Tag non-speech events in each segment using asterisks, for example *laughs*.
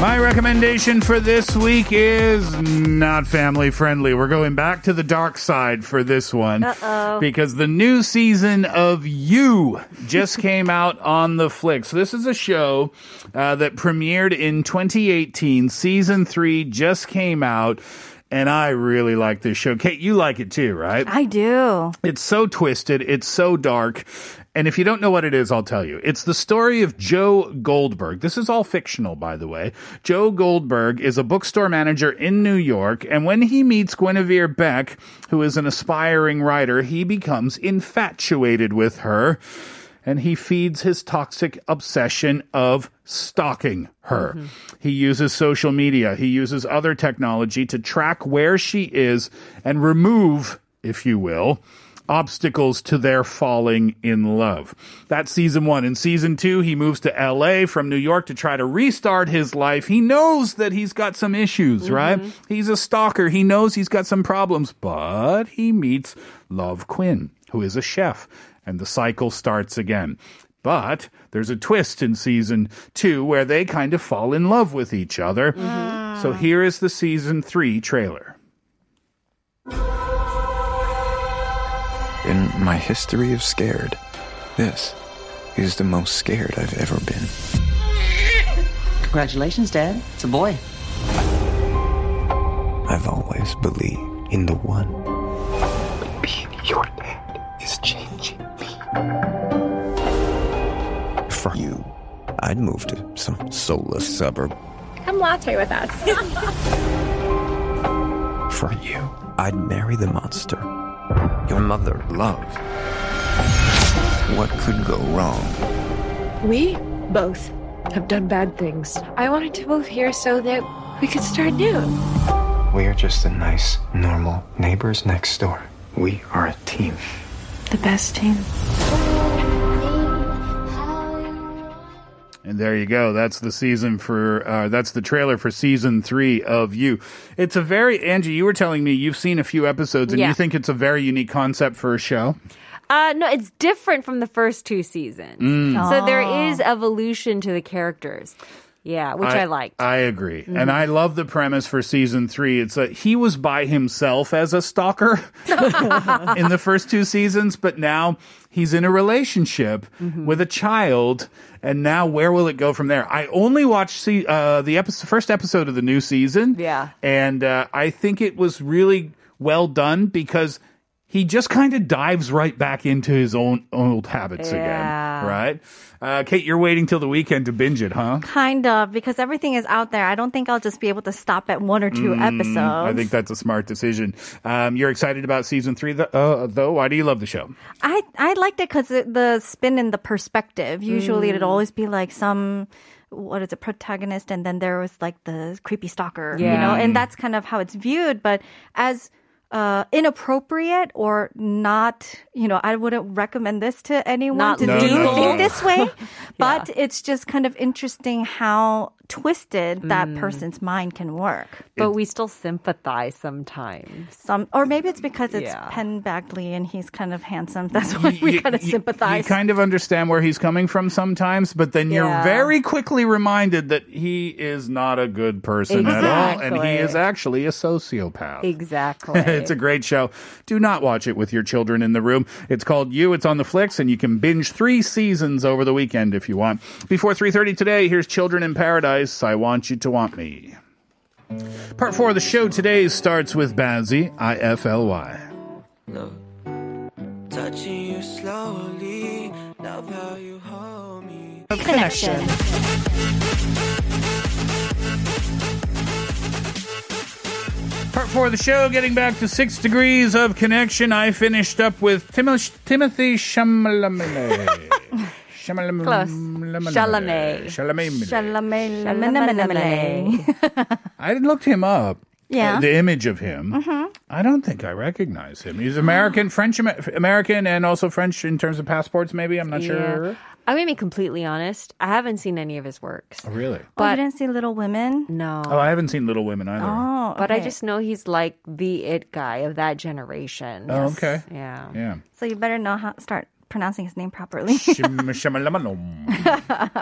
My recommendation for this week is not family friendly. We're going back to the dark side for this one. Uh-oh. Because the new season of You just came *laughs* out on the flick. So this is a show uh, that premiered in 2018. Season three just came out. And I really like this show. Kate, you like it too, right? I do. It's so twisted. It's so dark. And if you don't know what it is, I'll tell you. It's the story of Joe Goldberg. This is all fictional, by the way. Joe Goldberg is a bookstore manager in New York. And when he meets Guinevere Beck, who is an aspiring writer, he becomes infatuated with her. And he feeds his toxic obsession of stalking her. Mm-hmm. He uses social media. He uses other technology to track where she is and remove, if you will, obstacles to their falling in love. That's season one. In season two, he moves to LA from New York to try to restart his life. He knows that he's got some issues, mm-hmm. right? He's a stalker. He knows he's got some problems, but he meets Love Quinn, who is a chef, and the cycle starts again. But there's a twist in season two where they kind of fall in love with each other. Mm-hmm. So here is the season three trailer. In my history of scared, this is the most scared I've ever been. Congratulations, Dad. It's a boy. I've always believed in the one. But being your dad is changing me. For you, I'd move to some soulless suburb. Come latte with us. *laughs* For you, I'd marry the monster your mother loved. What could go wrong? We both have done bad things. I wanted to move here so that we could start new. We're just the nice, normal neighbors next door. We are a team. The best team. And there you go. That's the season for, uh, that's the trailer for season three of You. It's a very, Angie, you were telling me you've seen a few episodes and Yeah. you think it's a very unique concept for a show. Uh, no, it's different from the first two seasons. So there is evolution to the characters. Yeah, which I, liked. I agree. And I love the premise for season three. It's that he was by himself as a stalker *laughs* in the first two seasons, but now he's in a relationship with a child. And now where will it go from there? I only watched see, uh, the episode, first episode of the new season. Yeah. And uh, I think it was really well done because he just kind of dives right back into his own old habits Yeah. again. Right? Uh, Kate, you're waiting till the weekend to binge it, huh? kind of, because everything is out there. I don't think I'll just be able to stop at one or two episodes. I think that's a smart decision. Um, you're excited about season three, th- uh, though. Why do you love the show? I I liked it because the spin and the perspective. Usually, it'd always be like some what is it protagonist, and then there was like the creepy stalker. You know, and that's kind of how it's viewed. But as uh, inappropriate or not, you know, I wouldn't recommend this to anyone Not to No, do no. think this way. *laughs* *laughs* But it's just kind of interesting how twisted that person's mind can work. But we still sympathize sometimes. Some, or maybe it's because it's Yeah. Penn Badgley and he's kind of handsome. *laughs* That's why we You- kind of sympathize. You kind of understand where he's coming from sometimes, but then you're Yeah. very quickly reminded that he is not a good person at all, and he is actually a sociopath. Exactly. It's a great show. Do not watch it with your children in the room. It's called You. It's on the flicks, and you can binge three seasons over the weekend if you want. Before 3.30 today, here's Children in Paradise. I Want You to Want Me. Part four of the show today starts with Bazzi, I-F-L-Y. Touching you slowly, love how you hold me. connection. Part four of the show, getting back to six degrees of connection. I finished up with Timoth- Timothy Chalamet. *laughs* Chalamet. Close. Chalamet. Chalamet. Chalamet. I looked him up. Yeah. uh, the image of him. I don't think I recognize him. He's American, French American, and also French in terms of passports. Maybe I'm not sure. I'm gonna be completely honest. I haven't seen any of his works. Oh, really? oh, you didn't see Little Women? no. Oh, I haven't seen Little Women either. Oh, but I just know he's like the it guy of that generation. Oh, okay. Yeah. Yeah. So you better know how start pronouncing his name properly. *laughs* *laughs*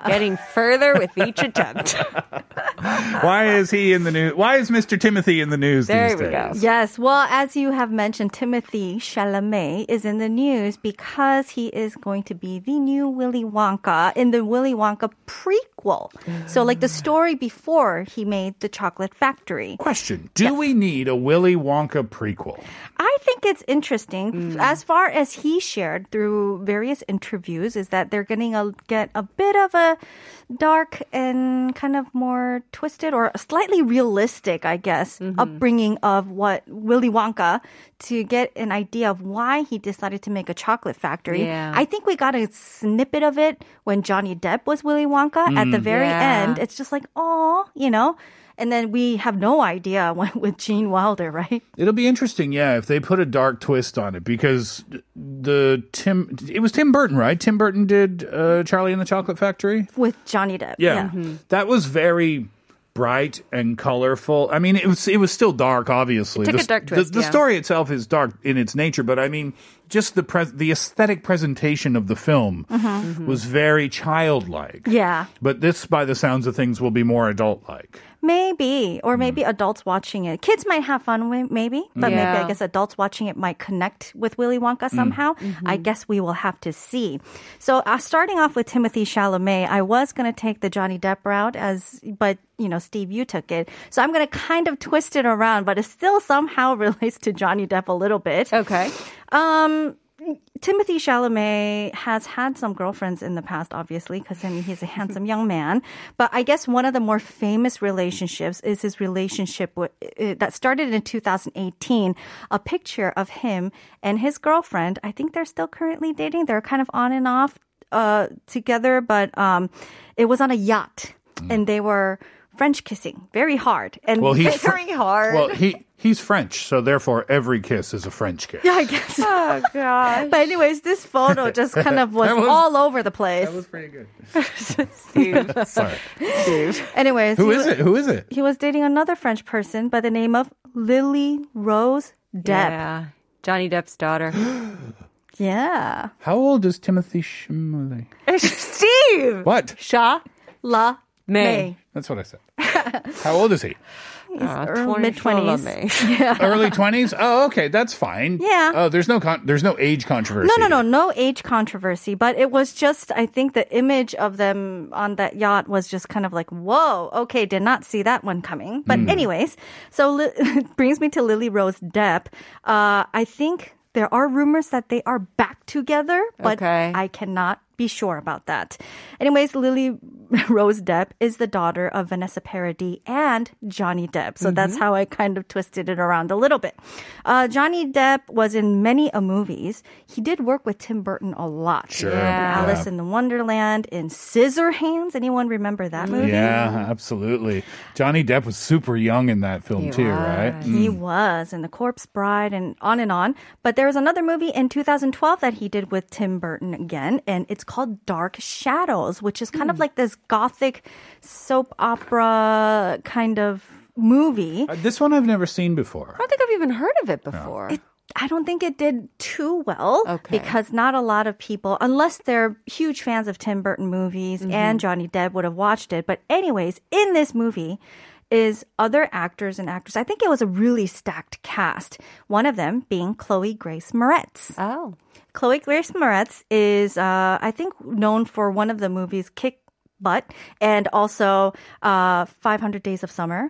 Getting further with each attempt. *laughs* Why is he in the news? Why is Mr. Timothy in the news There these we go. Yes, well, as you have mentioned, Timothy Chalamet is in the news because he is going to be the new Willy Wonka in the Willy Wonka prequel. So, like the story before he made the Chocolate Factory. Question: Do we need a Willy Wonka prequel? I think it's interesting. Mm. As far as he shared through various interviews, is that they're going to get a bit of a dark and kind of more twisted or slightly realistic, I guess, mm-hmm. upbringing of what Willy Wonka to get an idea of why he decided to make a chocolate factory. Yeah. I think we got a snippet of it when Johnny Depp was Willy Wonka at the mm, very Yeah. end. It's just like, oh, you know. And then we have no idea *laughs* when, with Gene Wilder, right? It'll be interesting, yeah, if they put a dark twist on it because the Tim, it was Tim Burton, right? Tim Burton did uh, Charlie and the Chocolate Factory. with Johnny Depp. Yeah, mm-hmm. that was very bright and colorful. I mean, it was it was still dark, obviously. It took the, a dark twist, The, yeah. story itself is dark in its nature, but I mean, just the pres the aesthetic presentation of the film mm-hmm. Mm-hmm. was very childlike. Yeah, But this, by the sounds of things, will be more adult-like. Maybe, or maybe adults watching it. Kids might have fun with maybe, but maybe I guess adults watching it might connect with Willy Wonka somehow. I guess we will have to see. So, uh, starting off with Timothy Chalamet, I was going to take the Johnny Depp route as, but you know, Steve, you took it. So I'm going to kind of twist it around, but it still somehow *laughs* relates to Johnny Depp a little bit. Okay. Um, Timothy Chalamet has had some girlfriends in the past, obviously, because I mean he's a handsome young man. But I guess one of the more famous relationships is his relationship with, uh, that started in 2018. A picture of him and his girlfriend. I think they're still currently dating. They're kind of on and off uh, together, but um, it was on a yacht, and they were French kissing very hard and Well, he's *laughs* Fr- very hard. Well, he he's French, so therefore every kiss is a French kiss. yeah, I guess. Oh gosh. But anyways, this photo *laughs* just kind of was, was- all over the place. That was pretty good. *laughs* Steve. Sorry. Steve. Anyways, who is he, it? Who is it? He was dating another French person by the name of Lily Rose Depp. Yeah. Johnny Depp's daughter. *gasps* Yeah. How old is Timothy Chalamet? Steve. What? Sha. La May. May. That's what I said. *laughs* How old is he? Uh, early mid-twenties. May. *laughs* *laughs* Early twenties. Oh, okay, that's fine. Yeah. Oh, there's no con- there's no age controversy. No, no, no, no age controversy, but it was just, I think the image of them on that yacht was just kind of like, whoa, okay, did not see that one coming. But, anyways, so li- it brings me to Lily Rose Depp. Uh, I think there are rumors that they are back together, but Okay. I cannot be sure about that. Anyways, Lily *laughs* Rose Depp is the daughter of Vanessa Paradis and Johnny Depp. So that's mm-hmm. how I kind of twisted it around a little bit. Uh, Johnny Depp was in many a movies. He did work with Tim Burton a lot. Sure. Yeah. Alice in the Wonderland, in Scissorhands. Anyone remember that mm-hmm. movie? Yeah, absolutely. Johnny Depp was super young in that film He too, right? was. He mm. was in The Corpse Bride and on and on. But there was another movie in 2012 that he did with Tim Burton again, and it's called Dark Shadows, which is kind of like this gothic soap opera kind of movie. Uh, this one I've never seen before. I don't think I've even heard of it before. I don't think it did too well Okay. because not a lot of people, unless they're huge fans of Tim Burton movies and Johnny Depp, would have watched it. But, anyways, in this movie is other actors and actors. I think it was a really stacked cast. One of them being Chloe Grace Moretz. oh. Chloe Grace Moretz is, uh, I think, known for one of the movies Kick Butt and also uh, 500 Days of Summer.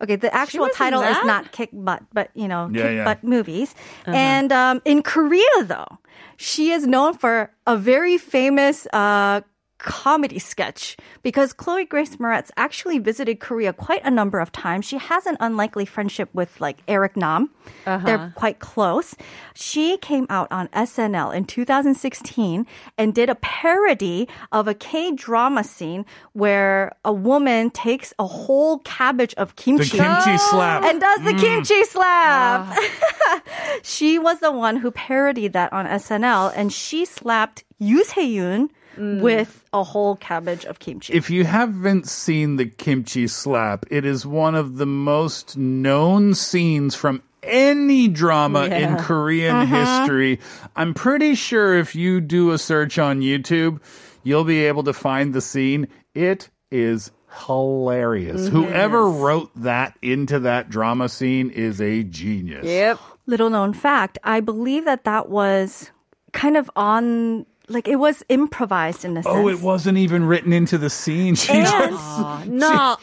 Okay, the actual title is not Kick Butt, but you know, Yeah, Kick yeah. Butt movies. And um, in Korea, though, she is known for a very famous uh, comedy sketch because Chloe Grace Moretz actually visited Korea quite a number of times. She has an unlikely friendship with like Eric Nam. Uh-huh. They're quite close. She came out on SNL in 2016 and did a parody of a K drama scene where a woman takes a whole cabbage of kimchi, The kimchi kimchi slap. and does the mm. kimchi slap. Ah. *laughs* she was the one who parodied that on SNL, and she slapped Yoo Se-yoon Mm. with a whole cabbage of kimchi. If you haven't seen the kimchi slap, it is one of the most known scenes from any drama in Korean uh-huh. history. I'm pretty sure if you do a search on YouTube, you'll be able to find the scene. It is hilarious. Mm-hmm. Whoever wrote that into that drama scene is a genius. Yep. Little known fact, I believe that that was kind of on, like it was improvised in a sense. Oh, it wasn't even written into the scene. She And- just *laughs* No.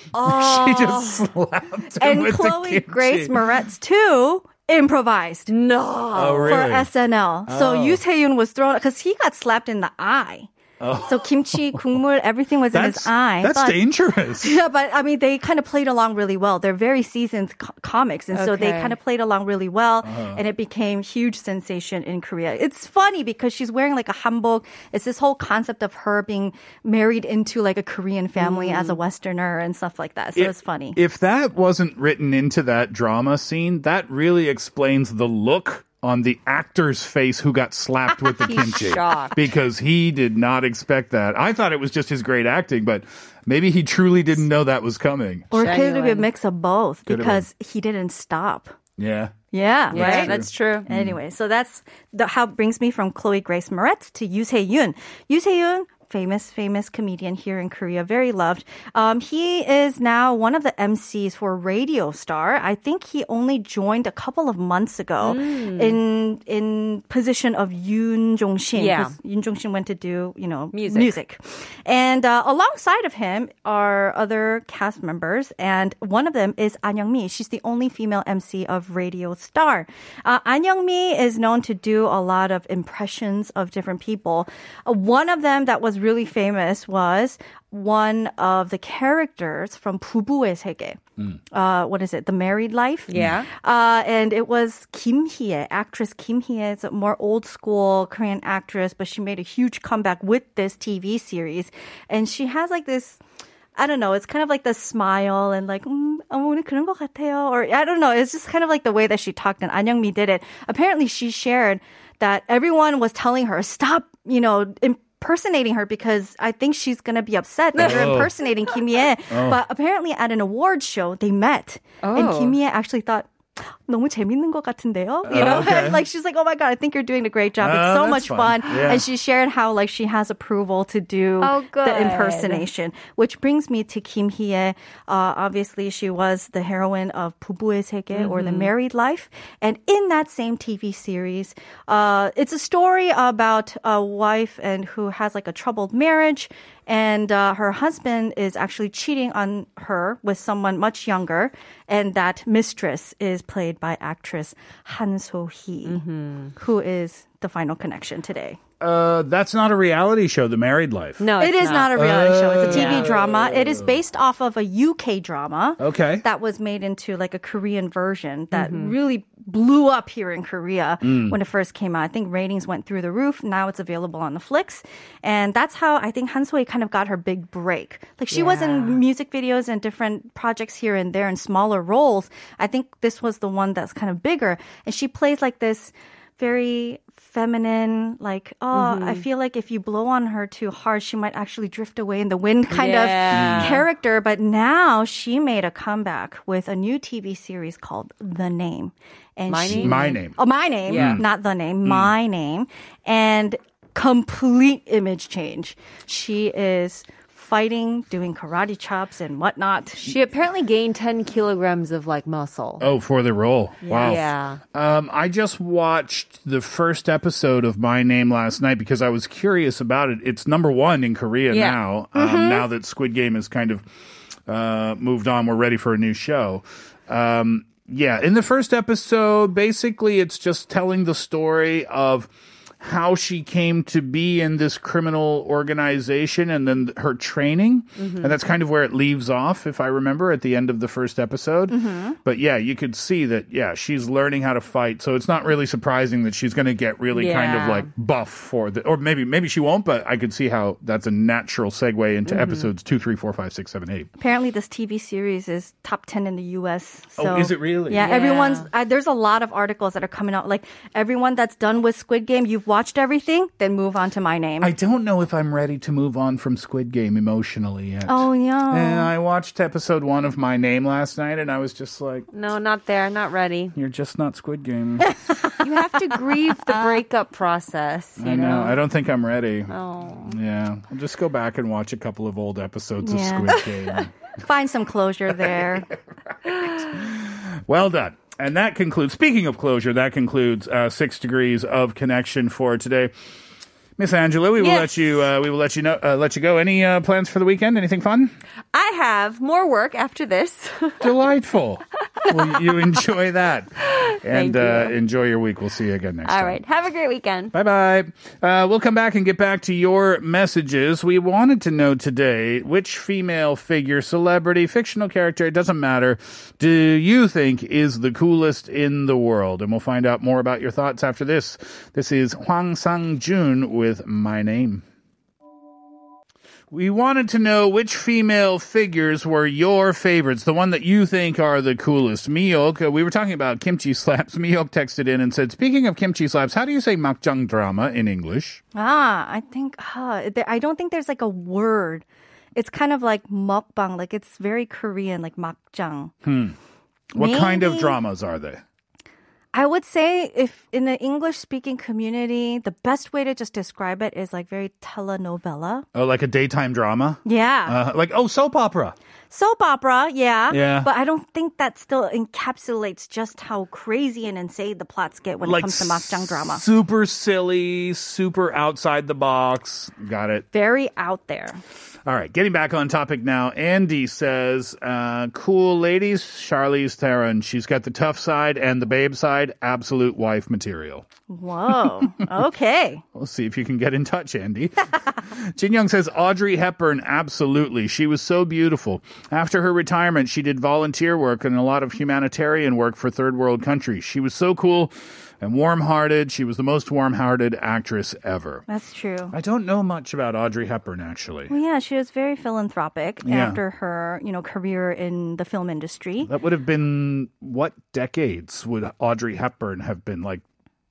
she just slapped him And with Chloe kimchi. Grace Moretz too improvised No. Oh, for really? SNL. So Oh. Yoo Se-yoon was thrown because he got slapped in the eye. So kimchi, 국물, everything was in his that's eye. that's But- dangerous. *laughs* Yeah, but I mean, they kind of played along really well. They're very seasoned co- comics, and so they kind of played along really well, Uh-huh. and it became huge sensation in Korea. It's funny because she's wearing like a hanbok. It's this whole concept of her being married into like a Korean family as a Westerner and stuff like that. So it, it's funny. If that wasn't written into that drama scene, that really explains the look on the actor's face who got slapped with the *laughs* kimchi. shocked. Because he did not expect that. I thought it was just his great acting, but maybe he truly didn't know that was coming. or it could be a mix of both Could because he didn't stop. Yeah. Yeah, Yeah, right. that's true. Anyway, so that's the, how it brings me from Chloe Grace Moretz to Yoo Se-yoon. Yoo Se-yoon, famous, famous comedian here in Korea, very loved. Um, he is now one of the MCs for Radio Star. I think he only joined a couple of months ago Mm. in in position of Yoon Jong Shin. Yeah. Yoon Jong Shin went to do you know Music. music, and uh, alongside of him are other cast members, and one of them is An Young Mi. She's the only female MC of Radio Star. Uh, An Young Mi is known to do a lot of impressions of different people. Uh, one of them that was was really famous was one of the characters from 부부의 세계. Mm. Uh, what is it? The Married Life. Yeah. Uh, and it was Kim Hee-ae, actress Kim Hee-ae. It's a more old school Korean actress, but she made a huge comeback with this TV series, and she has like this. I don't know. It's kind of like the smile and like, mm, 오늘 그런 것 같아요. Or I don't know. It's just kind of like the way that she talked and An Young Mi did it. Apparently, she shared that everyone was telling her, stop, you know, imp- impersonating her because I think she's going to be upset that you're Oh. impersonating Kim Hee-ae. *laughs* Oh. But apparently at an awards show, they met. And Oh. Kim Hee-ae actually thought, 너무 재밌는 것 같은데요. You know, okay. *laughs* like she's like, oh my god, I think you're doing a great job. It's uh, so much fun. fun. Yeah. And she shared how like she has approval to do oh, the impersonation, which brings me to Kim Hee-ae. Uh, obviously, she was the heroine of 부부의 세계 mm-hmm. or The mm-hmm. Married Life, and in that same TV series, uh, it's a story about a wife and who has like a troubled marriage and uh, her husband is actually cheating on her with someone much younger, and that mistress is played by actress Han So Hee, Mm-hmm. who is the final connection today. Uh, that's not a reality show, The Married Life. No, It it's is not. a reality show. It's a TV Yeah. drama. It is based off of a UK drama. Okay. That was made into like a Korean version that really blew up here in Korea when it first came out. I think ratings went through the roof. Now it's available on the Flix. And that's how I think Han So Hee kind of got her big break. Like she was in music videos and different projects here and there in smaller roles. I think this was the one that's kind of bigger. And she plays like this very feminine, like, oh, I mm-hmm. feel like if you blow on her too hard, she might actually drift away in the wind *laughs* kind Yeah. of character. But now she made a comeback with a new TV series called The Name. And My she, Name? My name. Oh, my name, Yeah. not the name, mm. my name. And complete image change. She is fighting, doing karate chops and whatnot. She apparently gained 10 kilograms of like muscle. Oh, for the role. Wow. Yeah. Um, I just watched the first episode of My Name last night because I was curious about it. It's number one in Korea Yeah. now. Um, Now that Squid Game has kind of uh, moved on, we're ready for a new show. Um, yeah, in the first episode, basically, it's just telling the story of how she came to be in this criminal organization and then her training. And that's kind of where it leaves off, if I remember, at the end of the first episode. But yeah, you could see that, yeah, she's learning how to fight. So it's not really surprising that she's going to get really kind of like buff for the, or maybe, maybe she won't, but I could see how that's a natural segue into episodes two, three, four, five, six, seven, eight. Apparently, this TV series is top 10 in the US. So, Oh, is it really? Yeah, Yeah. everyone's, uh, there's a lot of articles that are coming out. Like, everyone that's done with Squid Game, you've watched everything, then move on to my name. I don't know if I'm ready to move on from Squid Game emotionally yet. oh yeah. And I watched episode one of My Name last night, and I was just like, No, not there. Not ready. "You're just not Squid Game." *laughs* You have to grieve the breakup process. You I know. know. I don't think I'm ready. Oh. Yeah, I'll just go back and watch a couple of old episodes Yeah. of Squid Game. *laughs* Find some closure there. *laughs* well done. And that concludes. Speaking of closure, that concludes uh, six degrees of connection for today. Miss Angela, we will Yes. let you. Uh, we will let you know. Uh, let you go. Any uh, plans for the weekend? Anything fun? I have more work after this. Delightful. *laughs* well, you enjoy that, *laughs* and Thank you. Uh, enjoy your week. We'll see you again next All time. All right. Have a great weekend. Bye bye. Uh, we'll come back and get back to your messages. We wanted to know today which female figure, celebrity, fictional character, it doesn't matter, do you think is the coolest in the world? And we'll find out more about your thoughts after this. This is Hwang Sang Jun with My Name. We wanted to know which female figures were your favorites, the one that you think are the coolest. Miyok, uh, we were talking about kimchi slaps. *laughs* Miyok texted in and said, speaking of kimchi slaps, how do you say makjang drama in English? Ah, I think uh, I don't think there's like a word. It's kind of like mukbang, like it's very Korean, like makjang. Hmm. What kind of dramas are they? I would say if in the English speaking community, the best way to just describe it is like very telenovela. Oh, like a daytime drama? Yeah. Uh, like, oh, soap opera. Soap opera, yeah. Yeah. But I don't think that still encapsulates just how crazy and insane the plots get when like it comes to makjang drama. Super silly, super outside the box. Got it. Very out there. All right, getting back on topic now. Andy says, uh, cool ladies, Charlize Theron. She's got the tough side and the babe side, absolute wife material. Whoa. *laughs* okay. We'll see if you can get in touch, Andy. *laughs* Jin Young says Audrey Hepburn, absolutely. She was so beautiful. After her retirement, she did volunteer work and a lot of humanitarian work for third world countries. She was so cool and warm hearted. She was the most warm hearted actress ever. That's true. I don't know much about Audrey Hepburn, actually. Well, yeah, she was very philanthropic Yeah. after her, you know, career in the film industry. That would have been what decades would Audrey Hepburn have been like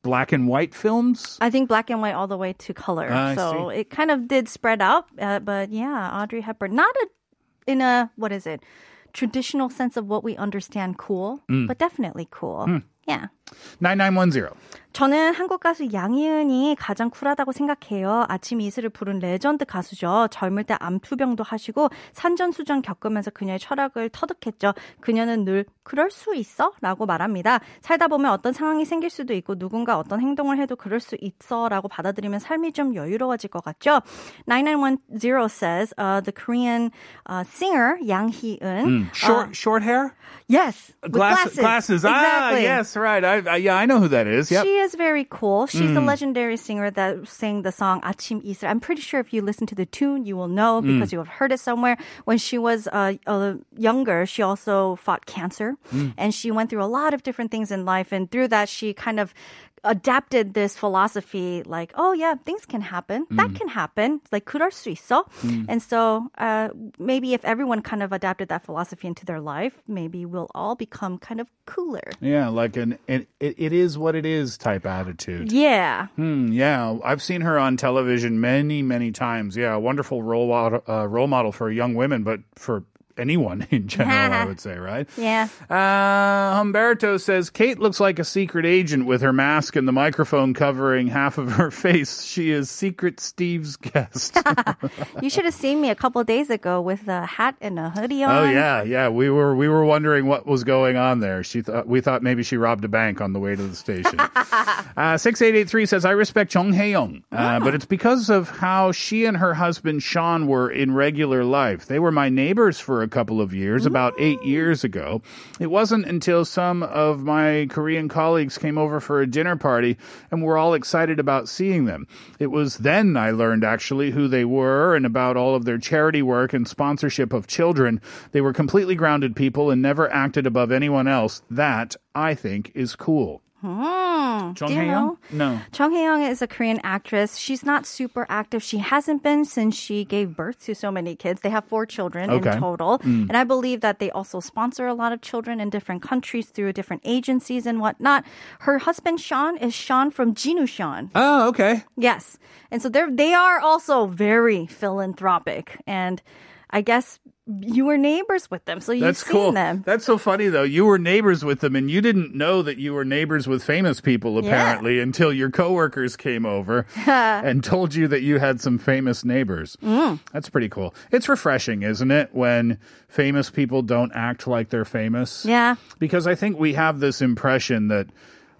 black and white films? I think black and white all the way to color. I so it kind of did spread out, uh, but yeah, Audrey Hepburn, not a in a what is it? Traditional sense of what we understand cool, Mm. but definitely cool. Yeah. 9910. 저는 한국 가수 양희은이 가장 쿨하다고 생각해요. 아침 이슬을 부른 레전드 가수죠. 젊을 때 암투병도 하시고 산전수전 겪으면서 그녀의 철학을 터득했죠. 그녀는 늘 그럴 수 있어? 라고 말합니다. 살다 보면 어떤 상황이 생길 수도 있고 누군가 어떤 행동을 해도 그럴 수 있어 라고 받아들이면 삶이 좀 여유로워질 것 같죠. 9910 says uh, the Korean uh, singer Yang Hee-eun. Short uh, short hair? yes. with Glass- glasses. Ah, Exactly. yes, right. I, I, I, yeah, I know who that is. Yep. She is very cool. She's mm. a legendary singer that sang the song "Achim Isra." I'm pretty sure if you listen to the tune, you will know mm. because mm. you have heard it somewhere. When she was uh, uh, younger, she also fought cancer, mm. and she went through a lot of different things in life. And through that, she kind of adapted this philosophy like, oh yeah, things can happen. That can happen. Like 그럴 수 있어. And so uh, maybe if everyone kind of adapted that philosophy into their life, maybe we'll all become kind of cooler. Yeah, like an it, it, it is what it is type attitude. Yeah. Hmm, yeah, I've seen her on television many, many times. Yeah, a wonderful role model, uh, role model for young women, but for anyone *laughs* in general, I would say, right? Yeah. Uh, Humberto says Kate looks like a secret agent with her mask and the microphone covering half of her *laughs* face. She is Secret Steve's guest. *laughs* You should have seen me a couple days ago with a hat and a hoodie on. oh yeah, yeah. We were we were wondering what was going on there. She thought we thought maybe she robbed a bank on the way to the station. uh, Six eight eight three says I respect Jung Hae Young, uh, but it's because of how she and her husband Sean were in regular life. They were my neighbors for a couple of years, about eight years ago. It wasn't until some of my Korean colleagues came over for a dinner party and were all excited about seeing them. It was then I learned actually who they were and about all of their charity work and sponsorship of children. They were completely grounded people and never acted above anyone else. That, I think, is cool. Hmm. Jung Do you Hae-young? know? No. Chung Hae-young is a Korean actress. She's not super active. She hasn't been since she gave birth to so many kids. They have four children Okay. in total. Hmm. And I believe that they also sponsor a lot of children in different countries through different agencies and whatnot. Her husband, Sean, is Sean from Jinusean. Oh, okay. Yes. And so they're they are also very philanthropic. And I guess you were neighbors with them, so you've That's seen cool. them. That's so funny though. You were neighbors with them and you didn't know that you were neighbors with famous people apparently until your coworkers came over *laughs* and told you that you had some famous neighbors. Mm. That's pretty cool. It's refreshing, isn't it, when famous people don't act like they're famous? Yeah. Because I think we have this impression that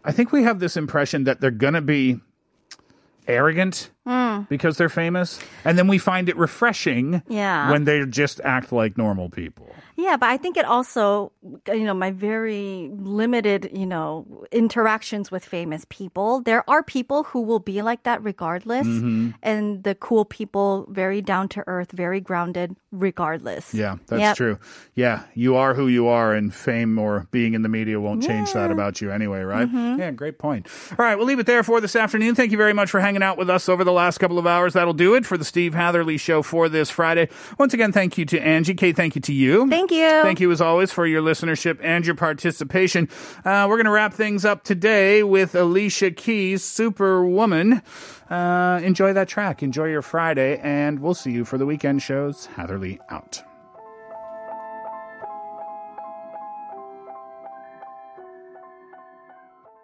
I think we have this impression that they're going to be arrogant Mm. because they're famous and then we find it refreshing Yeah. when they just act like normal people. Yeah, but I think it also, you know, my very limited, you know, interactions with famous people. There are people who will be like that regardless. Mm-hmm. And the cool people, very down to earth, very grounded regardless. Yeah, that's Yep. true. Yeah, you are who you are, and fame or being in the media won't change that about you anyway, right? Mm-hmm. Yeah, great point. All right, we'll leave it there for this afternoon. Thank you very much for hanging out with us over the last couple of hours. That'll do it for the Steve Hatherley Show for this Friday. Once again, thank you to Angie. Kate, thank you to you. Thank you. Thank you as always for your listenership and your participation. Uh, we're going to wrap things up today with Alicia Keys' Superwoman. Uh, enjoy that track. Enjoy your Friday, and we'll see you for the weekend shows. Hatherley out.